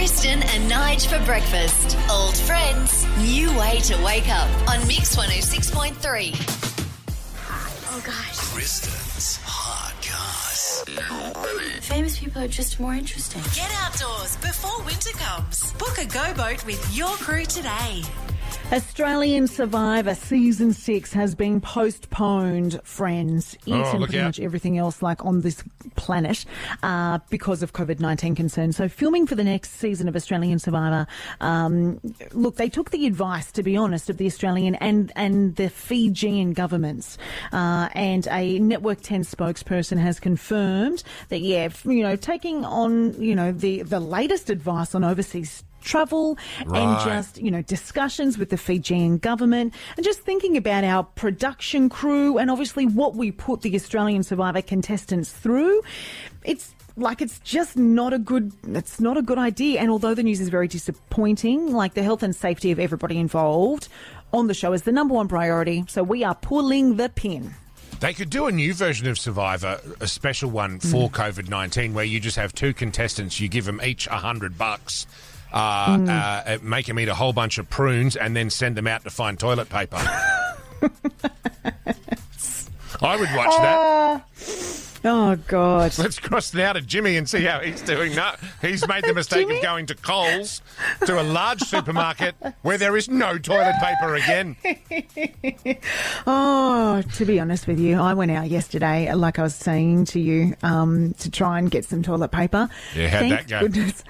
Kristen and Nige for breakfast. Old friends, new way to wake up on Mix 106.3. Oh gosh. Kristen's hot goss. Famous people are just more interesting. Get outdoors before winter comes. Book a GoBoat with your crew today. Australian Survivor season six has been postponed, friends. It Oh, and pretty out. much everything else like on this planet uh, because of COVID nineteen concerns. So filming for the next season of Australian Survivor, um, look, they took the advice, to be honest, of the Australian and and the Fijian governments. Uh, and a Network Ten spokesperson has confirmed that yeah, you know, taking on you know the the latest advice on overseas travel and just you know discussions with the Fijian government and just thinking about our production crew and obviously what we put the Australian Survivor contestants through. It's like it's just not a good it's not a good idea. And although the news is very disappointing like the health and safety of everybody involved on the show is the number one priority. So we are pulling the pin. They could do a new version of Survivor, a special one for mm. COVID 19, where you just have two contestants, you give them each a hundred bucks. Uh, uh, make them eat a whole bunch of prunes and then send them out to find toilet paper. I would watch that. oh god Let's cross now to Jimmy and see how he's doing. No, he's made the mistake of going to Coles, to a large supermarket where there is no toilet paper again. Oh, to be honest with you, I went out yesterday, like I was saying to you, um, to try and get some toilet paper. Yeah, how'd Thank that go? Goodness,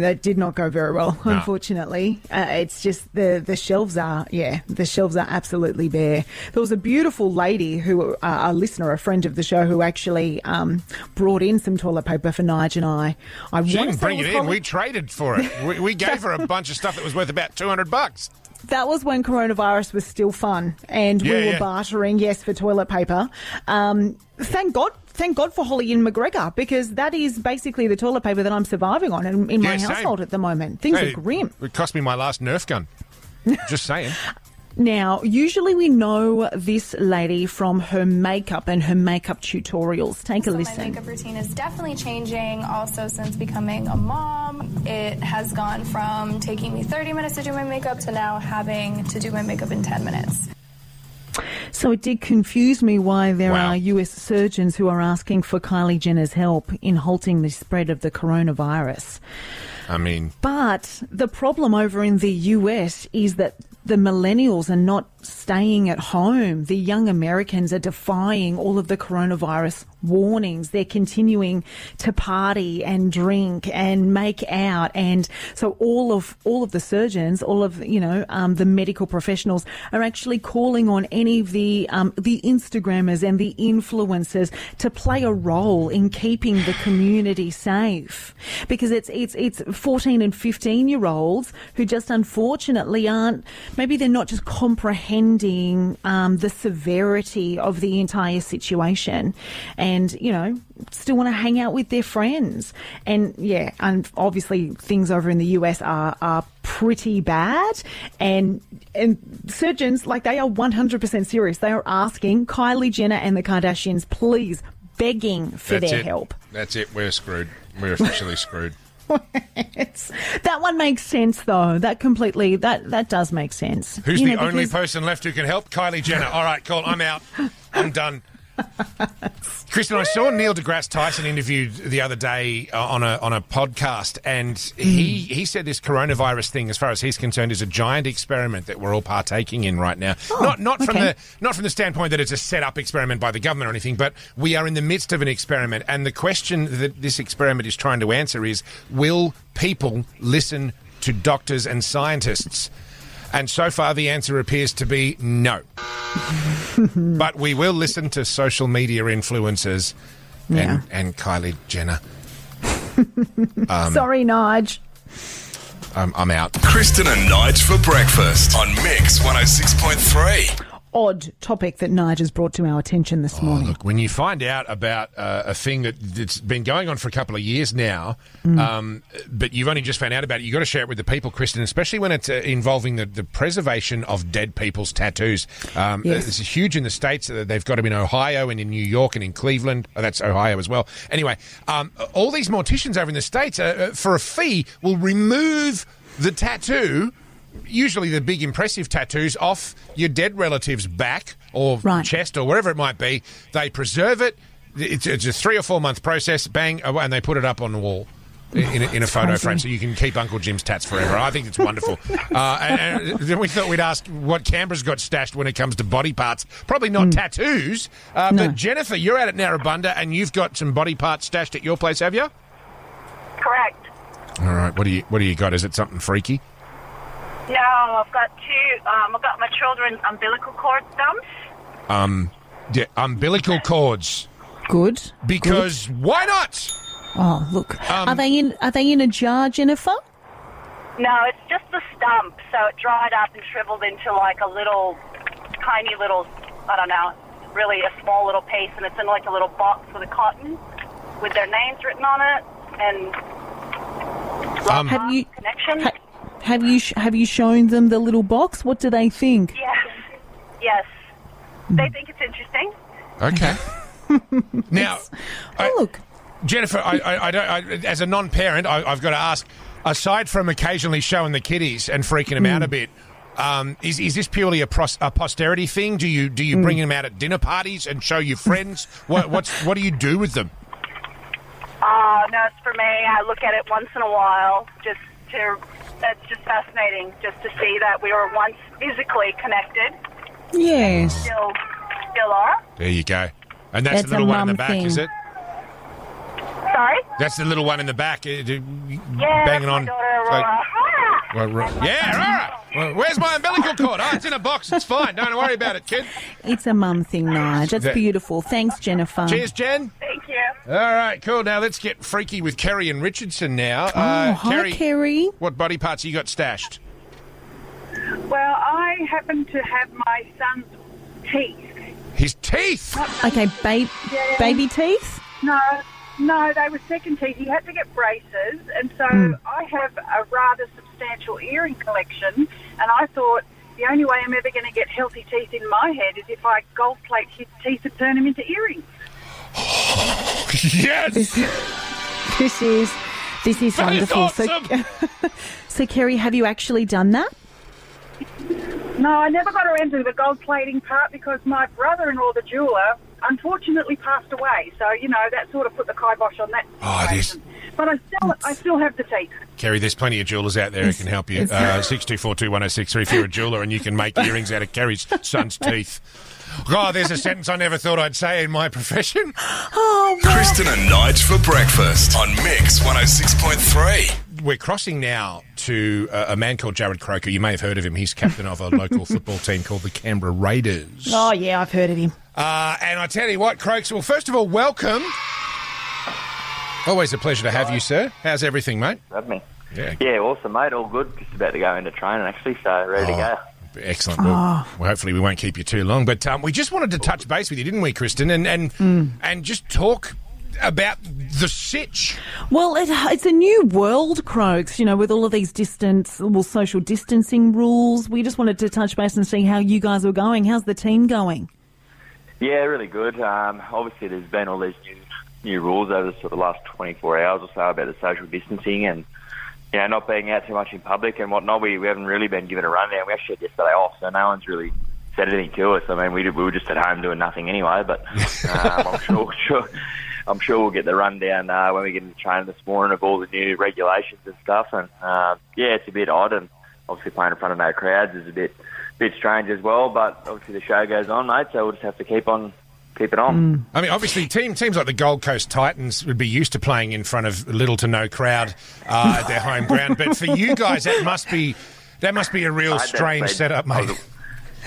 that did not go very well, No. unfortunately. Uh, it's just the the shelves are, yeah, the shelves are absolutely bare. There was a beautiful lady who, uh, a listener, a friend of the show, who actually um, brought in some toilet paper for Nige and I. I She didn't bring was it in. We traded for it. We, we gave her a bunch of stuff that was worth about 200 bucks. that was when coronavirus was still fun and Yeah, we were yeah. bartering, yes, for toilet paper. Um, thank God. Thank God for Holly and McGregor because that is basically the toilet paper that I'm surviving on in, in my same. household at the moment. Things Hey, are grim. It cost me my last Nerf gun. Just saying. Now, usually we know this lady from her makeup and her makeup tutorials. Take a So my listen. makeup routine is definitely changing. Also, since becoming a mom, it has gone from taking me 30 minutes to do my makeup to now having to do my makeup in 10 minutes. So it did confuse me why there Wow. are US surgeons who are asking for Kylie Jenner's help in halting the spread of the coronavirus. I mean, But the problem over in the US is that the millennials are not staying at home. The young Americans are defying all of the coronavirus warnings. They're continuing to party and drink and make out. And so all of, all of the surgeons, all of, you know, um, the medical professionals are actually calling on any of the, um, the Instagrammers and the influencers to play a role in keeping the community safe because it's, it's, it's 14 and 15 year olds who just unfortunately aren't, maybe they're not just comprehending um, the severity of the entire situation and, you know, still want to hang out with their friends. And yeah, and obviously things over in the US are, are pretty bad. And, and surgeons, like they are 100% serious. They are asking Kylie Jenner and the Kardashians, please, begging for that's their it. help. That's it. We're screwed. We're officially screwed. It's, that one makes sense though. That completely, that, that does make sense. Who's You the know, only because- person left who can help? Kylie Jenner. All right, cool. I'm out. I'm done. Kristen, I saw Neil deGrasse Tyson interviewed the other day uh, on a on a podcast, and he he said this coronavirus thing, as far as he's concerned, is a giant experiment that we're all partaking in right now. not not from okay. the not from the standpoint that it's a set up experiment by the government or anything, but we are in the midst of an experiment, and the question that this experiment is trying to answer is: Will people listen to doctors and scientists? And so far, the answer appears to be no. but we will listen to social media influencers and, Yeah. and Kylie Jenner. Sorry, Nige. Um, I'm out. Kristen and Nige for breakfast on Mix 106.3. odd topic that Nige has brought to our attention this morning. Oh, Look, when you find out about uh, a thing that, that's been going on for a couple of years now, um, but you've only just found out about it, you've got to share it with the people, Kristen, especially when it's uh, involving the, the preservation of dead people's tattoos. Um, Yes. It's huge in the States. Uh, They've got them in Ohio and in New York and in Cleveland. Oh, that's Ohio as well. Anyway, um, all these morticians over in the States, uh, uh, for a fee, will remove the tattoo usually the big impressive tattoos off your dead relative's back or Right. chest or wherever it might be. They preserve it. It's, it's a three or four month process. Bang, uh, and they put it up on the wall. In a, in a photo frame, so you can keep Uncle Jim's tats forever. I think it's wonderful. Uh, and, and then we thought we'd ask what Canberra's got stashed when it comes to body parts. Probably not tattoos, uh, No. but Jennifer, you're out at Narrabundah and you've got some body parts stashed at your place, have you? Correct. All right. What do you What do you got? Is it something freaky? No, I've got two. Um, I've got my children's umbilical cord stumps. Um, yeah, umbilical cords. Good. Because why not? Oh, look. Um, are they in? Are they in a jar, Jennifer? No, it's just the stump, so it dried up and shriveled into like a little, tiny little, I don't know, really a small little piece, and it's in like a little box with a cotton with their names written on it and Um, Have you? connection. Ha, have you? sh- Have you shown them the little box? What do they think? yes, yes. They think it's interesting. Okay. now, I- Oh, look. Jennifer, I, I, I don't. I, as a non-parent, I, I've got to ask. Aside from occasionally showing the kiddies and freaking them out a bit, um, is is this purely a, pros, a posterity thing? Do you do you bring them out at dinner parties and show your friends? what what's what do you do with them? Uh, no, it's for me. I look at it once in a while, just to. That's just fascinating, just to see that we were once physically connected. Yes. Still, still are. There you go. And that's, That's the little one in the back, thing. is it? Sorry. That's the little one in the back, uh, Yeah, banging that's on. my daughter, like- Aurora. Well, right. Yeah, all right. Well, where's my umbilical cord? Oh, it's in a box. It's fine. Don't worry about it, kid. It's a mum thing, Nige. That's That- beautiful. Thanks, Jennifer. Cheers, Jen. Thank you. All right, cool. Now let's get freaky with Kerry and Richardson now. Oh, Uh, hi, Kerry. What body parts you got stashed? Well, I happen to have my son's teeth. His teeth. Okay, ba- Yeah. baby teeth. No, no, they were second teeth. He had to get braces, and so Hmm. I have a rather substantial earring collection. And I thought the only way I'm ever going to get healthy teeth in my head is if I gold plate his teeth and turn them into earrings. yes. This is this is That is wonderful. awesome. So, so Kerry, have you actually done that? No, I never got around to the gold plating part because my brother-in-law, the jeweler, unfortunately passed away. So you know that sort of put the kibosh on that. Oh, it is. situation. But I still, I still have the teeth. Kerry, there's plenty of jewelers out there who can help you. it's- Uh, Six two four two one zero six three. If you're a jeweler and you can make earrings out of Kerry's son's teeth. God, there's a sentence I never thought I'd say in my profession. Oh, well, Kristen and Nige for breakfast on Mix 106.3. We're crossing now to uh, a man called Jarrod Croker. You may have heard of him. He's captain of a local football team called the Canberra Raiders. oh yeah, I've heard of him. Uh, and I tell you what, Croaks, well, first of all, welcome. Always a pleasure to have you, sir. How's everything, mate? Love me. Yeah. Yeah, awesome, mate. All good. Just about to go into training, actually, so ready to go. Excellent. Well, well, hopefully we won't keep you too long. But um, we just wanted to touch base with you, didn't we, Kristen? And and and just talk about the sitch. Well, it, it's a new world, Croaks. You know, with all of these distance, well, social distancing rules. We just wanted to touch base and see how you guys were going. How's the team going? Yeah, really good. Um, obviously, there's been all these new new rules over the sort of last 24 hours or so about the social distancing and you know not being out too much in public and whatnot. We, we haven't really been given a rundown. We actually had yesterday off, so no one's really said anything to us. I mean, we did, we were just at home doing nothing anyway. But um, I'm sure, sure I'm sure we'll get the rundown uh, when we get into training this morning of all the new regulations and stuff. And um, yeah, it's a bit odd, and obviously playing in front of no crowds is a bit bit strange as well. But obviously the show goes on, mate. So we'll just have to keep on keep it on. I mean, obviously, team, teams like the Gold Coast Titans would be used to playing in front of little to no crowd uh, at their home ground. But for you guys, that must be that must be a real I had that strange sledge- setup, I mate.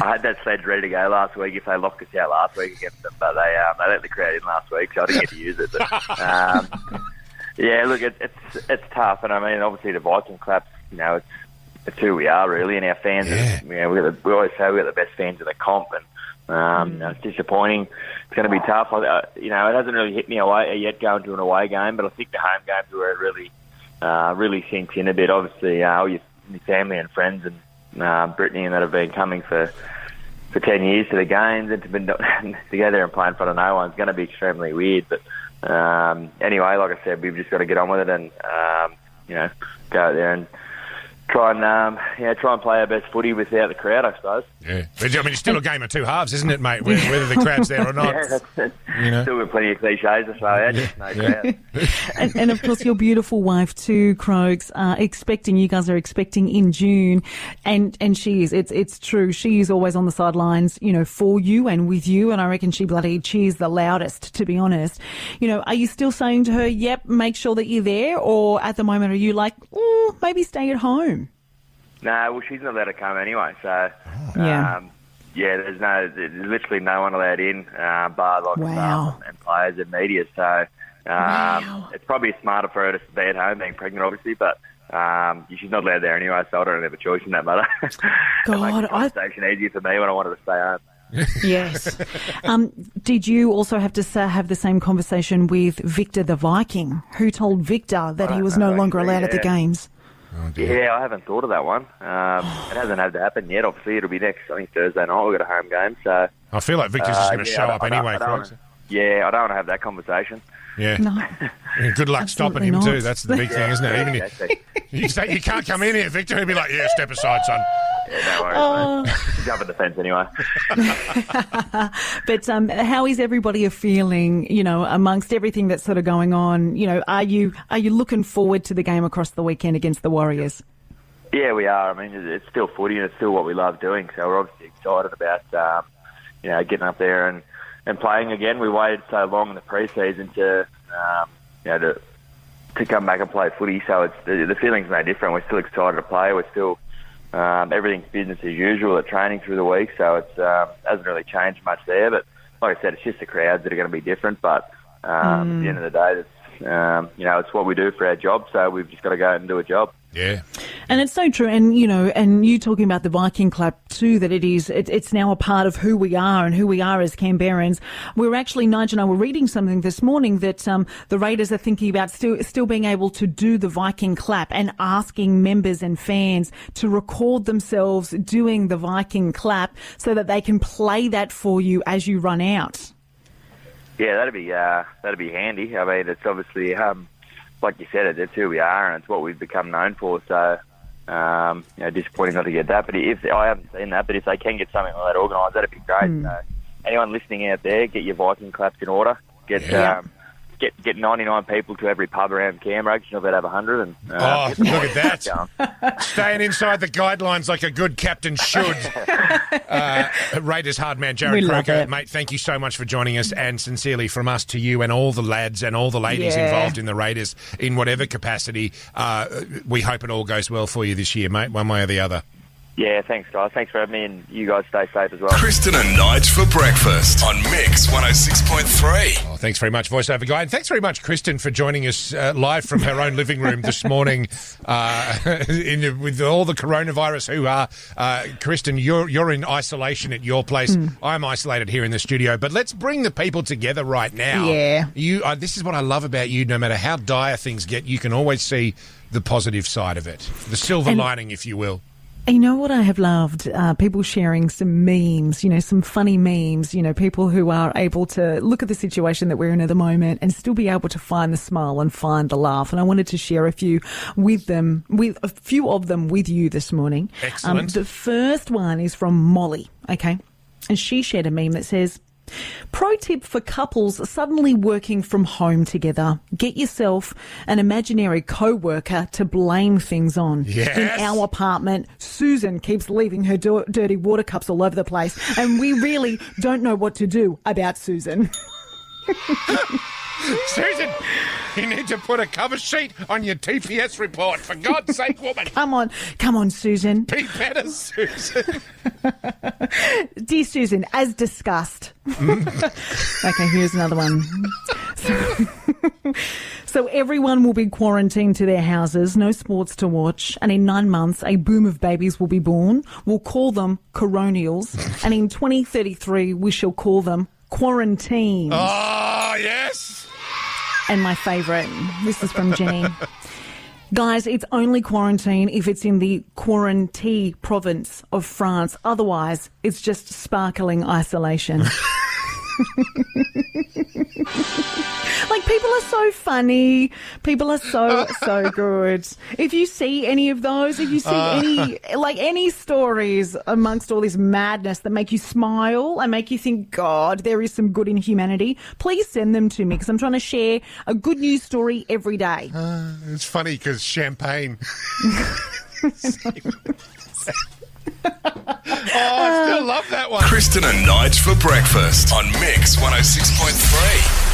I had that sledge ready to go last week if they locked us out last week against them, but they um, they let the crowd in last week, so I didn't get to use it. But, um, yeah, look, it, it's it's tough, and I mean, obviously the Viking claps, you know, it's it's who we are really, and our fans. Yeah. Are, you know, we, got the, we always say we got the best fans in the comp, and Um, know, It's disappointing. It's going to be tough. I, uh, you know, it hasn't really hit me away yet going to an away game, but I think the home games where it really, uh, really sinks in a bit. Obviously, uh, all your, your family and friends and uh, Brittany and that have been coming for for ten years to the games and to be together and play in front of no one is going to be extremely weird. But um, anyway, like I said, we've just got to get on with it and um, you know go out there and try and um, yeah try and play our best footy without the crowd, I suppose. Yeah. But, I mean, it's still a game of two halves, isn't it, mate? Whether, whether the crowd's there or not. yeah. You know? Still got plenty of cliches to throw out. just No crowd. and, and of course, your beautiful wife too, Croaks, uh, expecting. You guys are expecting in June, and and she is. It's it's true. She is always on the sidelines, you know, for you and with you. And I reckon she bloody cheers the loudest. To be honest, you know, are you still saying to her, "Yep, make sure that you're there," or at the moment are you like, mm, maybe stay at home? No, well, she's not allowed to come anyway. So, Yeah. um, yeah, there's no, there's literally no one allowed in, uh, bar like Wow. and players and media. So, um, it's probably smarter for her to stay at home, being pregnant, obviously, but. Um, she's not allowed there anyway, so I don't have a choice in that matter. God, it makes the I- conversation easier for me when I wanted to stay home. Yes. um, did you also have to have the same conversation with Victor the Viking, who told Victor that he was no longer allowed at the yeah. Games? Yeah, I haven't thought of that one. Um, it hasn't had to happen yet. Obviously, it'll be next. I think Thursday night we've got a home game. So I feel like Victor's just uh, going to yeah, show up I anyway, I don't Yeah, I don't want to have that conversation. Yeah. No. Yeah, Good luck stopping him Absolutely too. That's the big thing, isn't it? Even if Exactly. you say you can't come in here, Victor, He'd be like, "Yeah, step aside, son." Yeah, no worries. Oh. mate. Jump at the fence anyway. But um, how is everybody feeling? You know, amongst everything that's sort of going on, you know, are you are you looking forward to the game across the weekend against the Warriors? Yeah, we are. I mean, it's still footy and it's still what we love doing. So we're obviously excited about, um, you know, getting up there and, and playing again. We waited so long in the pre-season to, um, you know, to to come back and play footy. So it's the, the feeling's no different. We're still excited to play. We're still um, everything's business as usual at training through the week. So it's um, hasn't really changed much there. But like I said, it's just the crowds that are going to be different. But um, at the end of the day, it's, um, you know, it's what we do for our job. So we've just got to go and do a job. Yeah. And it's so true. And, you know, and you talking about the Viking clap too, that it is, it, it's now a part of who we are and who we are as Canberrans. We're actually, Nigel and I were reading something this morning that um, the Raiders are thinking about still, still being able to do the Viking clap and asking members and fans to record themselves doing the Viking clap so that they can play that for you as you run out. Yeah, that'd be uh, that'd be handy. I mean, it's obviously um, like you said, it, it's who we are and it's what we've become known for. So, um, you know, disappointing not to get that. But if I haven't seen that, but if they can get something like that organised, that'd be great. So, anyone listening out there, get your Viking claps in order. Get Yeah. um, get get 99 people to every pub around Canberra. 'cause You'll about have 100. And uh, Oh, look at that. Staying inside the guidelines like a good captain should. uh, Raiders hard man, We Jarrod love Croker, mate, thank you so much for joining us and sincerely from us to you and all the lads and all the ladies Yeah. involved in the Raiders in whatever capacity. Uh, we hope it all goes well for you this year, mate, one way or the other. Yeah, thanks, guys. Thanks for having me, and you guys stay safe as well. Kristen and Nige for breakfast on Mix 106.3. Oh, thanks very much, voiceover guy, and thanks very much, Kristen, for joining us uh, live from her own living room this morning. Uh, in with all the coronavirus hoo ha, uh, Kristen, you're you're in isolation at your place. I'm isolated here in the studio, but let's bring the people together right now. Yeah. you. Uh, this is what I love about you. No matter how dire things get, you can always see the positive side of it, the silver And- lining, if you will. You know what I have loved? Uh, people sharing some memes, you know, some funny memes, you know, people who are able to look at the situation that we're in at the moment and still be able to find the smile and find the laugh. And I wanted to share a few with them, with a few of them with you this morning. Um, Excellent. the first one is from Molly, okay? And she shared a meme that says, Pro tip for couples suddenly working from home together. Get yourself an imaginary co-worker to blame things on. Yes. In our apartment, Susan keeps leaving her do- dirty water cups all over the place, and we really don't know what to do about Susan. Susan, you need to put a cover sheet on your TPS report. For God's sake, woman. Come on, come on, Susan. Be better, Susan. Dear Susan, as discussed. Mm. okay, here's another one. So everyone will be quarantined to their houses, no sports to watch, and in nine months, a boom of babies will be born. We'll call them coronials, and in 2033, we shall call them quarantines. Oh, yes. And my favourite, this is from Jenny. Guys, it's only quarantine if it's in the quarantine province of France. Otherwise, it's just sparkling isolation. like people are so funny. People are so so good. If you see any of those, if you see uh. any like any stories amongst all this madness that make you smile and make you think, God, there is some good in humanity, please send them to me because I'm trying to share a good news story every day. Uh, it's funny because champagne. oh, I still love that one. Kristen and Nige for breakfast on Mix 106.3.